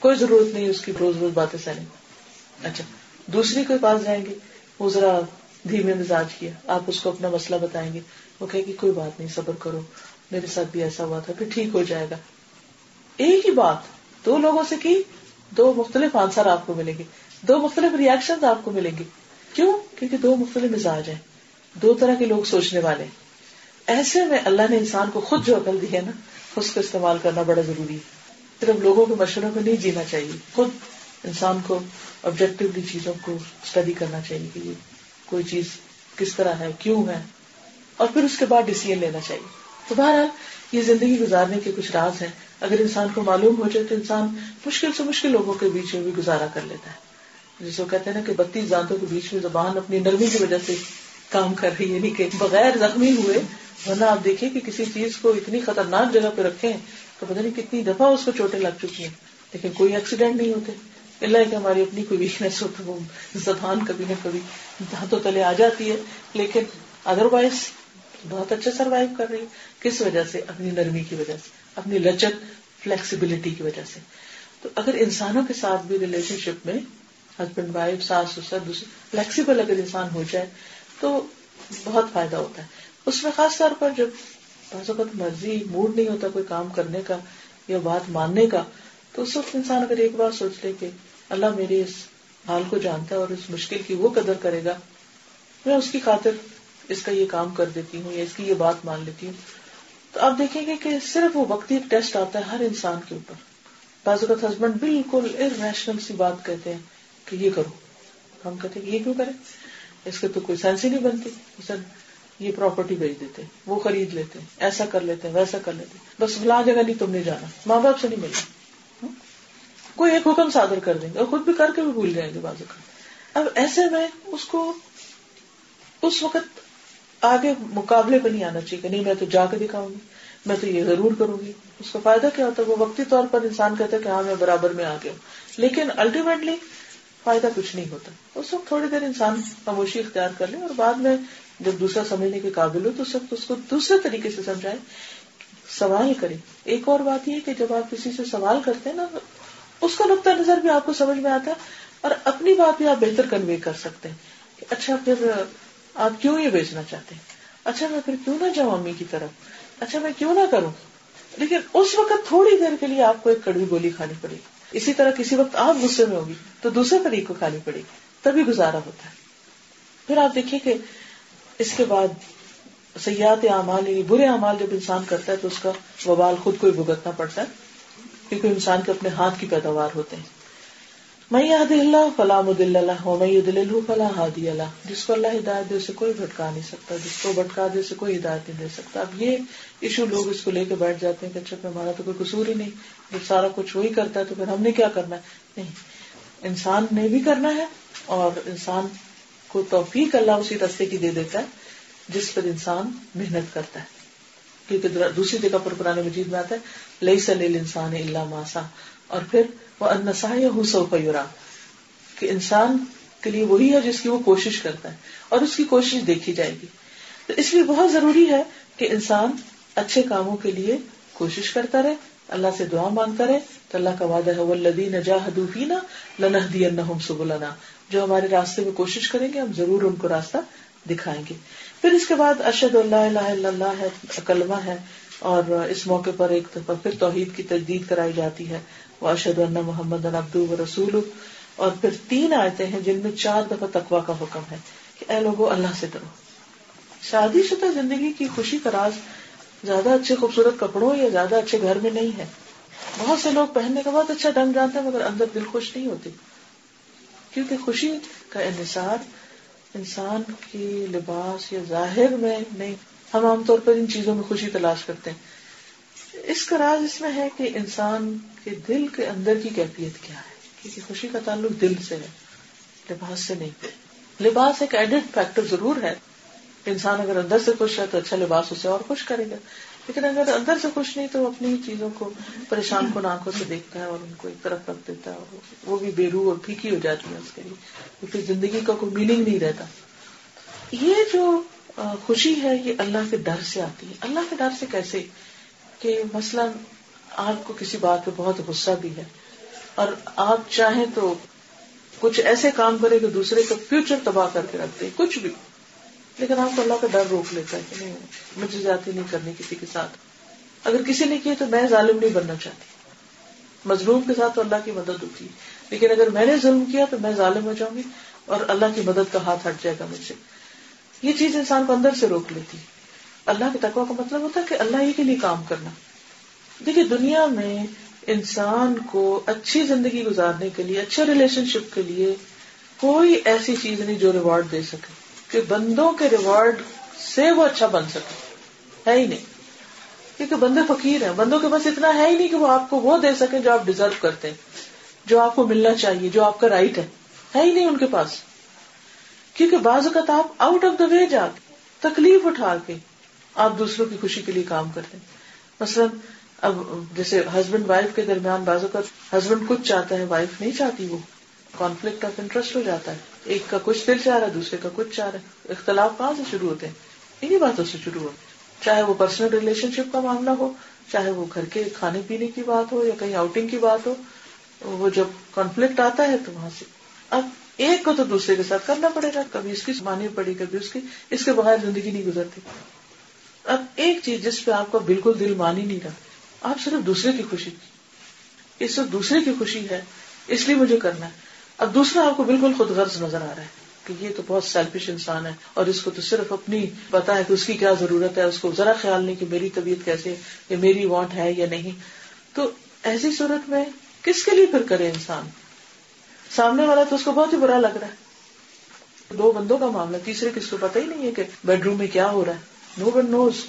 کوئی ضرورت نہیں اس کی روز روز باتیں سہنے اچھا دوسری کے پاس جائیں گے وہ ذرا دھیمے مزاج کیا آپ اس کو اپنا مسئلہ بتائیں گے وہ کہے کہ کوئی بات نہیں صبر کرو میرے ساتھ بھی ایسا ہوا تھا پھر ٹھیک ہو جائے گا ایک ہی بات دو لوگوں سے کی دو مختلف آنسر آپ کو ملیں گے دو مختلف ریئیکشن آپ کو ملیں گے کیوں کیونکہ دو مختلف مزاج ہیں دو طرح کے لوگ سوچنے والے ایسے میں اللہ نے انسان کو خود جو عقل دی ہے نا اس کا استعمال کرنا بڑا ضروری ہے صرف لوگوں کے مشوروں کو نہیں جینا چاہیے خود انسان کو کو چیزوں اسٹڈی کرنا چاہیے چاہیے کہ کوئی چیز کس طرح ہے ہے کیوں اور پھر اس کے بعد لینا تو بہرحال یہ زندگی گزارنے کے کچھ راز ہیں اگر انسان کو معلوم ہو جائے تو انسان مشکل سے مشکل لوگوں کے بیچ میں بھی گزارا کر لیتا ہے جس کو کہتے ہیں نا کہ بتیس دانتوں کے بیچ میں زبان اپنی نرمی کی وجہ سے کام کر رہی ہے یعنی کہ بغیر زخمی ہوئے ورنہ آپ دیکھیں کہ کسی چیز کو اتنی خطرناک جگہ پہ رکھے ہیں تو پتا نہیں کتنی دفعہ اس کو چوٹیں لگ چکی ہیں لیکن کوئی ایکسیڈینٹ نہیں ہوتے اللہ کی ہماری اپنی کوئی ویکنیس زبان کبھی کبھی نہ تلے آ جاتی ہے لیکن ادروائز بہت اچھا سروائو کر رہی ہے کس وجہ سے اپنی نرمی کی وجہ سے اپنی لچک فلیکسیبلٹی کی وجہ سے تو اگر انسانوں کے ساتھ بھی ریلیشن شپ میں ہسبینڈ وائف ساس سسر دوسرے فلیکسیبل اگر انسان ہو جائے تو بہت فائدہ ہوتا ہے اس میں خاص طور پر جب بعض اوقات مرضی موڈ نہیں ہوتا کوئی کام کرنے کا یا بات ماننے کا تو اس وقت انسان اگر ایک بار سوچ لے کہ اللہ میرے اس حال کو جانتا ہے اور اس مشکل کی وہ قدر کرے گا میں اس کی خاطر اس کا یہ کام کر دیتی ہوں یا اس کی یہ بات مان لیتی ہوں تو آپ دیکھیں گے کہ صرف وہ وقتی ایک ٹیسٹ آتا ہے ہر انسان کے اوپر بعض اوقات ہسبینڈ بالکل سی بات کہتے ہیں کہ یہ کرو ہم کہتے ہیں کہ یہ کیوں کرے اس کے تو کوئی سینس ہی نہیں بنتی یہ پراپرٹی بیچ دیتے وہ خرید لیتے ایسا کر لیتے ویسا کر لیتے بس بلا جگہ نہیں تم نے جانا ماں باپ سے نہیں ملنا کوئی ایک حکم صادر کر دیں گے اور خود بھی کر کے بھی بھول جائیں گے بازو کا اب ایسے میں اس کو اس وقت آگے مقابلے پہ نہیں آنا چاہیے کہ نہیں میں تو جا کے دکھاؤں گی میں تو یہ ضرور کروں گی اس کا فائدہ کیا ہوتا ہے وہ وقتی طور پر انسان کہتا ہے کہ ہاں میں برابر میں آگے ہوں لیکن الٹیمیٹلی فائدہ کچھ نہیں ہوتا اس وقت تھوڑی دیر انسان خاموشی اختیار کر لے اور بعد میں جب دوسرا سمجھنے کے قابل ہو تو اس وقت اس کو دوسرے طریقے سے سمجھائے سوال کرے ایک اور بات یہ کہ جب آپ کسی سے سوال کرتے ہیں نا اس کا نقطۂ نظر بھی آپ کو سمجھ میں آتا ہے اور اپنی بات بھی آپ بہتر کنوے کر سکتے ہیں اچھا پھر آپ کیوں یہ بیچنا چاہتے ہیں اچھا میں پھر کیوں نہ جاؤں امی کی طرف اچھا میں کیوں نہ کروں لیکن اس وقت تھوڑی دیر کے لیے آپ کو ایک کڑوی گولی کھانی پڑے گی اسی طرح کسی وقت آپ غصے میں ہوگی تو دوسرے طریقے کو کھانی پڑے گی تبھی گزارا ہوتا ہے پھر آپ دیکھیے کہ اس کے بعد سیاحت اعمال یعنی برے اعمال جب انسان کرتا ہے تو اس کا وبال خود کو ہی بھگتنا پڑتا ہے کیونکہ انسان کے اپنے ہاتھ کی پیداوار ہوتے ہیں میں یاد اللہ اللہ اللہ اللہ فلاں فلاں میں ہادی جس کو ہدایت دے اسے کوئی بھٹکا نہیں سکتا جس کو بھٹکا دے اسے کوئی ہدایت نہیں دے سکتا اب یہ ایشو لوگ اس کو لے کے بیٹھ جاتے ہیں کہ اچھا ہمارا تو کوئی قصور ہی نہیں جب سارا کچھ وہی کرتا ہے تو پھر ہم نے کیا کرنا ہے نہیں انسان نے بھی کرنا ہے اور انسان کو توفیق اللہ اسی رستے کی دے دیتا ہے جس پر انسان محنت کرتا ہے کیونکہ دوسری جگہ پر قرآن مجید میں آتا ہے لئی سلیل انسان اللہ ماسا اور پھر وہ انسا یا حسو پیورا کہ انسان کے لیے وہی ہے جس کی وہ کوشش کرتا ہے اور اس کی کوشش دیکھی جائے گی تو اس لیے بہت ضروری ہے کہ انسان اچھے کاموں کے لیے کوشش کرتا رہے اللہ سے دعا مانگتا رہے تو اللہ کا وعدہ ہے وہ لدی نجا حدوفینا لنحدی سب جو ہمارے راستے میں کوشش کریں گے ہم ضرور ان کو راستہ دکھائیں گے پھر اس کے بعد ارشد اللہ الہ الا اللہ ہے ہے اور اس موقع پر ایک دفعہ پھر توحید کی تجدید کرائی جاتی ہے وہ ارشد اللہ محمد و رسول اور پھر تین آیتیں ہیں جن میں چار دفعہ تقوا کا حکم ہے کہ اے لوگو اللہ سے ڈرو شادی شدہ زندگی کی خوشی کا راز زیادہ اچھے خوبصورت کپڑوں یا زیادہ اچھے گھر میں نہیں ہے بہت سے لوگ پہننے کا بہت اچھا ڈنگ جانتے ہیں مگر اندر دل خوش نہیں ہوتی کیونکہ خوشی کا انحصار انسان کی لباس یا ظاہر میں نہیں ہم عام طور پر ان چیزوں میں خوشی تلاش کرتے ہیں اس کا راز اس میں ہے کہ انسان کے دل کے اندر کی کیفیت کیا ہے کیونکہ خوشی کا تعلق دل سے ہے لباس سے نہیں لباس ایک ایڈٹ فیکٹر ضرور ہے انسان اگر اندر سے خوش ہے تو اچھا لباس اسے اور خوش کرے گا لیکن اگر اندر سے خوش نہیں تو وہ اپنی چیزوں کو پریشان کن آنکھوں سے دیکھتا ہے اور ان کو ایک طرف رکھ دیتا ہے وہ بھی بے روح اور پھیکی ہو جاتی ہے اس کے لیے کیونکہ زندگی کا کوئی میننگ نہیں رہتا یہ جو خوشی ہے یہ اللہ کے ڈر سے آتی ہے اللہ کے ڈر سے کیسے کہ مثلاً آپ کو کسی بات پہ بہت غصہ بھی ہے اور آپ چاہیں تو کچھ ایسے کام کرے کہ دوسرے کا فیوچر تباہ کر کے رکھتے کچھ بھی لیکن آپ کو اللہ کا ڈر روک لیتا ہے کہ نہیں مجھے جاتی نہیں کرنی کسی کے ساتھ اگر کسی نے کیا تو میں ظالم نہیں بننا چاہتی مظلوم کے ساتھ تو اللہ کی مدد ہوتی ہے لیکن اگر میں نے ظلم کیا تو میں ظالم ہو جاؤں گی اور اللہ کی مدد کا ہاتھ ہٹ جائے گا مجھ سے یہ چیز انسان کو اندر سے روک لیتی اللہ کے تقوا کا مطلب ہوتا ہے کہ اللہ ہی کے لیے کام کرنا دیکھیے دنیا میں انسان کو اچھی زندگی گزارنے کے لیے اچھے ریلیشن شپ کے لیے کوئی ایسی چیز نہیں جو ریوارڈ دے سکے کہ بندوں کے ریوارڈ سے وہ اچھا بن سکے ہے ہی نہیں کیونکہ بندے فقیر ہیں بندوں کے پاس اتنا ہے ہی نہیں کہ وہ آپ کو وہ دے سکے جو آپ ڈیزرو کرتے ہیں جو آپ کو ملنا چاہیے جو آپ کا رائٹ ہے ہے ہی نہیں ان کے پاس کیونکہ بعض اوقات آپ آؤٹ آف دا وے جا کے تکلیف اٹھا کے آپ دوسروں کی خوشی کے لیے کام کرتے ہیں مثلاً اب جیسے ہسبینڈ وائف کے درمیان بعض اوقات ہسبینڈ کچھ چاہتا ہے وائف نہیں چاہتی وہ کانفلکٹ آف انٹرسٹ ہو جاتا ہے ایک کا کچھ دل چاہ رہا ہے دوسرے کا کچھ چاہ رہا ہے اختلاف کہاں سے شروع ہوتے ہیں انہیں باتوں سے شروع ہو چاہے وہ پرسنل ریلیشن شپ کا معاملہ ہو چاہے وہ گھر کے کھانے پینے کی بات ہو یا کہیں آؤٹنگ کی بات ہو وہ جب کانفلکٹ آتا ہے تو وہاں سے اب ایک کو تو دوسرے کے ساتھ کرنا پڑے گا کبھی اس کی مانی پڑی کبھی اس کی اس کے بغیر زندگی نہیں گزرتی اب ایک چیز جس پہ آپ کا بالکل دل مانی نہیں رہا آپ صرف دوسرے کی خوشی یہ صرف دوسرے کی خوشی ہے اس لیے مجھے کرنا ہے اب دوسرا آپ کو بالکل خود غرض نظر آ رہا ہے کہ یہ تو بہت سیلفش انسان ہے اور اس کو تو صرف اپنی پتا ہے کہ اس کی کیا ضرورت ہے اس کو ذرا خیال نہیں کہ میری طبیعت کیسے یا میری وانٹ ہے یا نہیں تو ایسی صورت میں کس کے لیے پھر کرے انسان سامنے والا تو اس کو بہت ہی برا لگ رہا ہے دو بندوں کا معاملہ تیسرے کس کو پتا ہی نہیں ہے کہ بیڈ روم میں کیا ہو رہا ہے نو بن نوز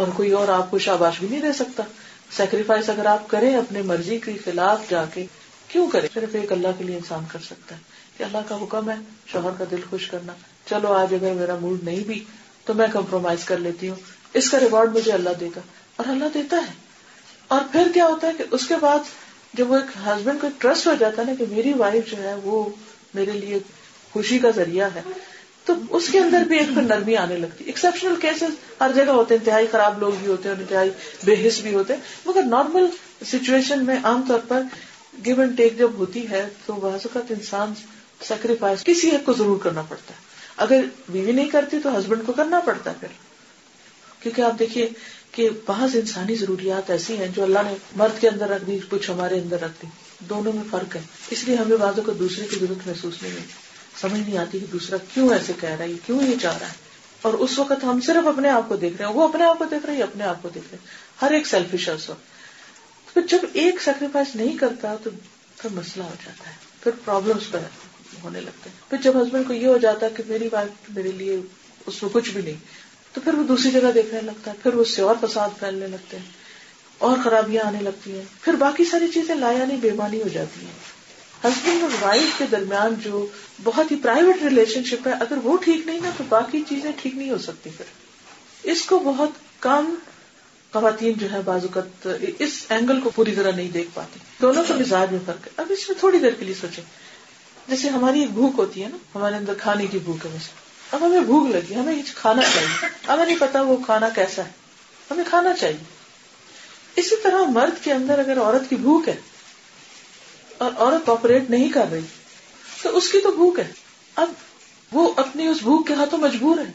اور کوئی اور آپ کو شاباش بھی نہیں دے سکتا سیکریفائس اگر آپ کریں اپنے مرضی کے خلاف جا کے کیوں کرے صرف ایک اللہ کے لیے انسان کر سکتا ہے کہ اللہ کا حکم ہے شوہر کا دل خوش کرنا چلو آج اگر میرا موڈ نہیں بھی تو میں کمپرومائز کر لیتی ہوں اس کا ریوارڈ مجھے اللہ دے گا اور اللہ دیتا ہے اور پھر کیا ہوتا ہے کہ اس کے بعد جب وہ ایک ہسبینڈ کو ٹرسٹ ہو جاتا ہے کہ میری وائف جو ہے وہ میرے لیے خوشی کا ذریعہ ہے تو اس کے اندر بھی ایک پھر نرمی آنے لگتی ایکسپشنل کیسز ہر جگہ ہوتے ہیں انتہائی خراب لوگ بھی ہوتے ہیں انتہائی بے حص بھی ہوتے ہیں مگر نارمل سچویشن میں عام طور پر گیو اینڈ ٹیک جب ہوتی ہے تو بعض اوقات انسان سیکریفائس کسی ایک کو ضرور کرنا پڑتا ہے اگر بیوی نہیں کرتی تو ہسبینڈ کو کرنا پڑتا ہے پھر کیونکہ آپ دیکھیے کہ بعض انسانی ضروریات ایسی ہیں جو اللہ نے مرد کے اندر رکھ دی کچھ ہمارے اندر رکھ دی دونوں میں فرق ہے اس لیے ہمیں بعضوں کو دوسرے کی ضرورت محسوس نہیں ہوتی سمجھ نہیں آتی کہ دوسرا کیوں ایسے کہہ رہا ہے کیوں یہ چاہ رہا ہے اور اس وقت ہم صرف اپنے آپ کو دیکھ رہے ہیں وہ اپنے آپ کو دیکھ رہے ہیں اپنے آپ کو دیکھ رہے ہیں ہر ایک اس وقت پھر جب ایک سیکریفائس نہیں کرتا تو پھر مسئلہ ہو جاتا ہے پھر پرابلم نہیں تو پھر وہ دوسری جگہ دیکھنے لگتا ہے پھر سے اور فساد پھیلنے لگتے ہیں اور خرابیاں آنے لگتی ہیں پھر باقی ساری چیزیں لایا نہیں بےمانی ہو جاتی ہیں ہسبینڈ اور وائف کے درمیان جو بہت ہی پرائیویٹ ریلیشن شپ ہے اگر وہ ٹھیک نہیں نا تو باقی چیزیں ٹھیک نہیں ہو سکتی پھر اس کو بہت کم خواتین جو ہے بازو اس اینگل کو پوری طرح نہیں دیکھ پاتی دونوں کے مزاج میں فرق ہے اب اس میں تھوڑی دیر کے لیے سوچے جیسے ہماری ایک بھوک ہوتی ہے نا ہمارے اندر کھانے کی بھوک ہے اب ہمیں بھوک لگی ہمیں کھانا چاہیے ہمیں نہیں پتا وہ کھانا کیسا ہے ہمیں کھانا چاہیے اسی طرح مرد کے اندر اگر عورت کی بھوک ہے اور عورت آپریٹ نہیں کر رہی تو اس کی تو بھوک ہے اب وہ اپنی اس بھوک کے ہاتھوں مجبور ہے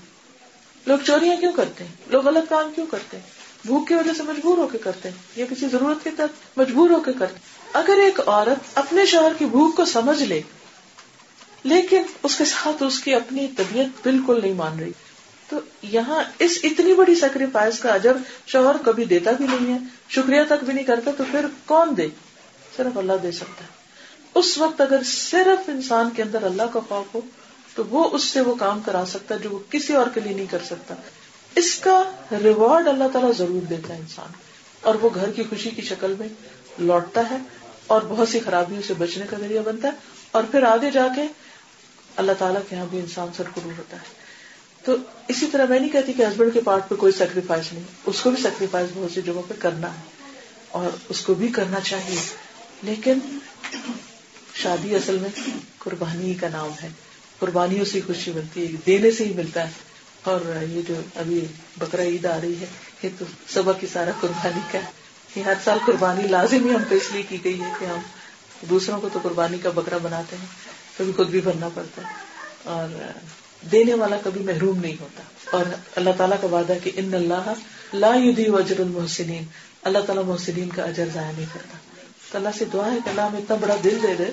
لوگ چوریاں کیوں کرتے ہیں لوگ غلط کام کیوں کرتے ہیں بھوک کی وجہ سے مجبور ہو کے کرتے ہیں یا کسی ضرورت کے تحت مجبور ہو کے کرتے اگر ایک عورت اپنے شوہر کی بھوک کو سمجھ لے لیکن اس کے ساتھ اس کی اپنی طبیعت بالکل نہیں مان رہی تو یہاں اس اتنی بڑی سیکریفائز کا اجر شوہر کبھی دیتا بھی نہیں ہے شکریہ تک بھی نہیں کرتا تو پھر کون دے صرف اللہ دے سکتا ہے اس وقت اگر صرف انسان کے اندر اللہ کا خوف ہو تو وہ اس سے وہ کام کرا سکتا ہے جو وہ کسی اور کے لیے نہیں کر سکتا اس کا ریوارڈ اللہ تعالیٰ ضرور دیتا ہے انسان اور وہ گھر کی خوشی کی شکل میں لوٹتا ہے اور بہت سی خرابیوں سے بچنے کا ذریعہ بنتا ہے اور پھر آگے جا کے اللہ تعالیٰ کے یہاں بھی انسان سر قرور ہوتا ہے تو اسی طرح میں نہیں کہتی کہ ہسبینڈ کے پارٹ پہ کوئی سیکریفائس نہیں اس کو بھی سیکریفائز بہت سی جگہوں پہ کرنا ہے اور اس کو بھی کرنا چاہیے لیکن شادی اصل میں قربانی کا نام ہے قربانیوں سے خوشی ملتی ہے دینے سے ہی ملتا ہے اور یہ جو ابھی بکرا عید آ رہی ہے یہ تو صبح کی سارا قربانی کا ہے یہ ہر سال قربانی لازم ہی ہم کو اس لیے کی گئی ہے کہ ہم دوسروں کو تو قربانی کا بکرا بناتے ہیں کبھی خود بھی بھرنا پڑتا ہے اور دینے والا کبھی محروم نہیں ہوتا اور اللہ تعالیٰ کا وعدہ کہ ان اللہ لا دی وجر المحسنین اللہ تعالیٰ محسنین کا اجر ضائع نہیں کرتا اللہ سے دعا ہے کہ اللہ ہم اتنا بڑا دل دے رہے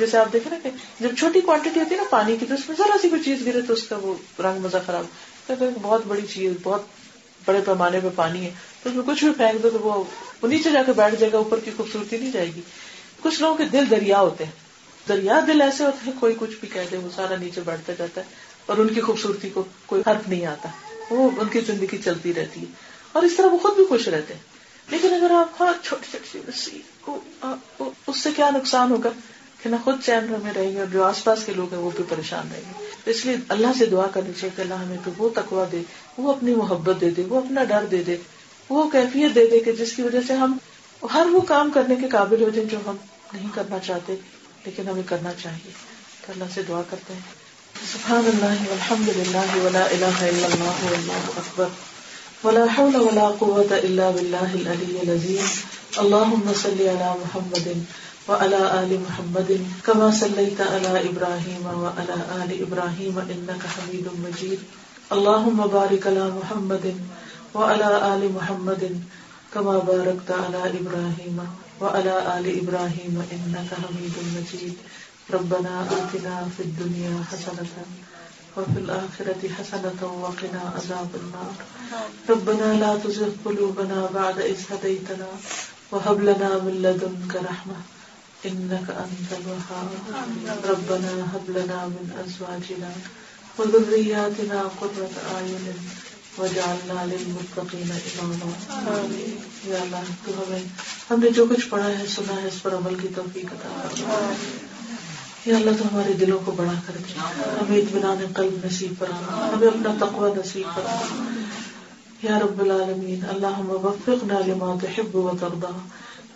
جیسے آپ دیکھیں نا کہ جب چھوٹی کوانٹٹی ہوتی ہے نا پانی کی تو اس میں ذرا سی کوئی چیز گرے تو اس کا وہ رنگ مزہ خراب بہت بڑی چیز بہت بڑے پیمانے پہ پانی ہے تو اس میں کچھ بھی پھینک دو تو وہ نیچے جا کے بیٹھ جائے گا اوپر کی خوبصورتی نہیں جائے گی کچھ لوگوں کے دل دریا ہوتے ہیں دریا دل ایسے ہوتے ہیں کوئی کچھ بھی کہتے وہ سارا نیچے بیٹھتا جاتا ہے اور ان کی خوبصورتی کو کوئی حرف نہیں آتا وہ ان کی زندگی چلتی رہتی ہے اور اس طرح وہ خود بھی خوش رہتے ہیں لیکن اگر آپ ہاں چھوٹی چھوٹی اس سے کیا نقصان ہوگا کہ نہ خود چین میں رہیں گے اور جو آس پاس کے لوگ ہیں وہ بھی پریشان رہیں گے اس لیے اللہ سے دعا کرنی چاہیے کہ اللہ ہمیں وہ تقوا دے وہ اپنی محبت دے دے وہ اپنا ڈر دے دے وہ کیفیت دے دے کہ جس کی وجہ سے ہم ہر وہ کام کرنے کے قابل ہو جائیں جو ہم نہیں کرنا چاہتے لیکن ہمیں کرنا چاہیے اللہ سے دعا کرتے ہیں سبحان اللہ الحمد للہ ولا الہ الا اللہ واللہ اکبر ولا حول ولا قوة الا باللہ العلی العظیم اللہم صلی علی محمد وعلى آل محمد كما صليت على إبراهيم وعلى آل إبراهيم إنك حميد مجيد اللهم بارك على محمد وعلى آل محمد كما باركت على إبراهيم وعلى آل إبراهيم إنك حميد مجيد ربنا آتنا في الدنيا حسنة وفي الآخرة حسنة وقنا عذاب النار ربنا لا تزغ قلوبنا بعد إذ هديتنا وهب لنا من لدنك رحمه الوهاب ربنا هب لنا من وذرياتنا قرة وجعلنا للمتقين تو ہمیں ہم نے جو کچھ پڑھا ہے ہے سنا اس پر عمل کی توفیق عطا یا اللہ تو ہمارے دلوں کو بڑا کر دے ہمیں اطمینان قلب نصیب کرا ہمیں اپنا تقوی نصیب کرا یا رب العالمین اللہ وفقنا لما تحب و وا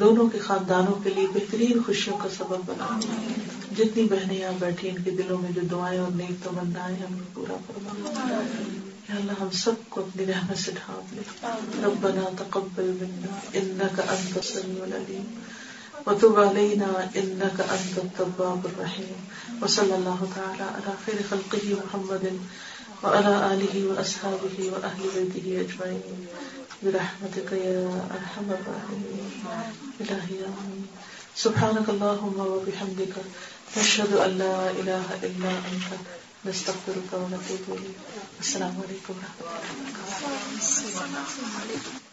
دونوں کے خاندانوں کے لیے بہترین خوشیوں کا سبب بنا جتنی بہنیں یہاں بیٹھی ان کے دلوں میں جو دعائیں اور نیک تمنا ہم ہم پورا فرما اللہ سب کو اپنی رحمت سے ڈھانپ لے ربنا تقبل منا انك انك انت انت السميع العليم وتب علينا التواب الرحيم وصلى الله تعالى على خير خلقه محمد وعلى اله واصحابه واهل بيته اجمعين برحمتك يا ارحم الراحمين الهي يا سبحانك اللهم وبحمدك نشهد ان لا اله الا انت نستغفرك ونتوب اليك السلام عليكم ورحمه الله وبركاته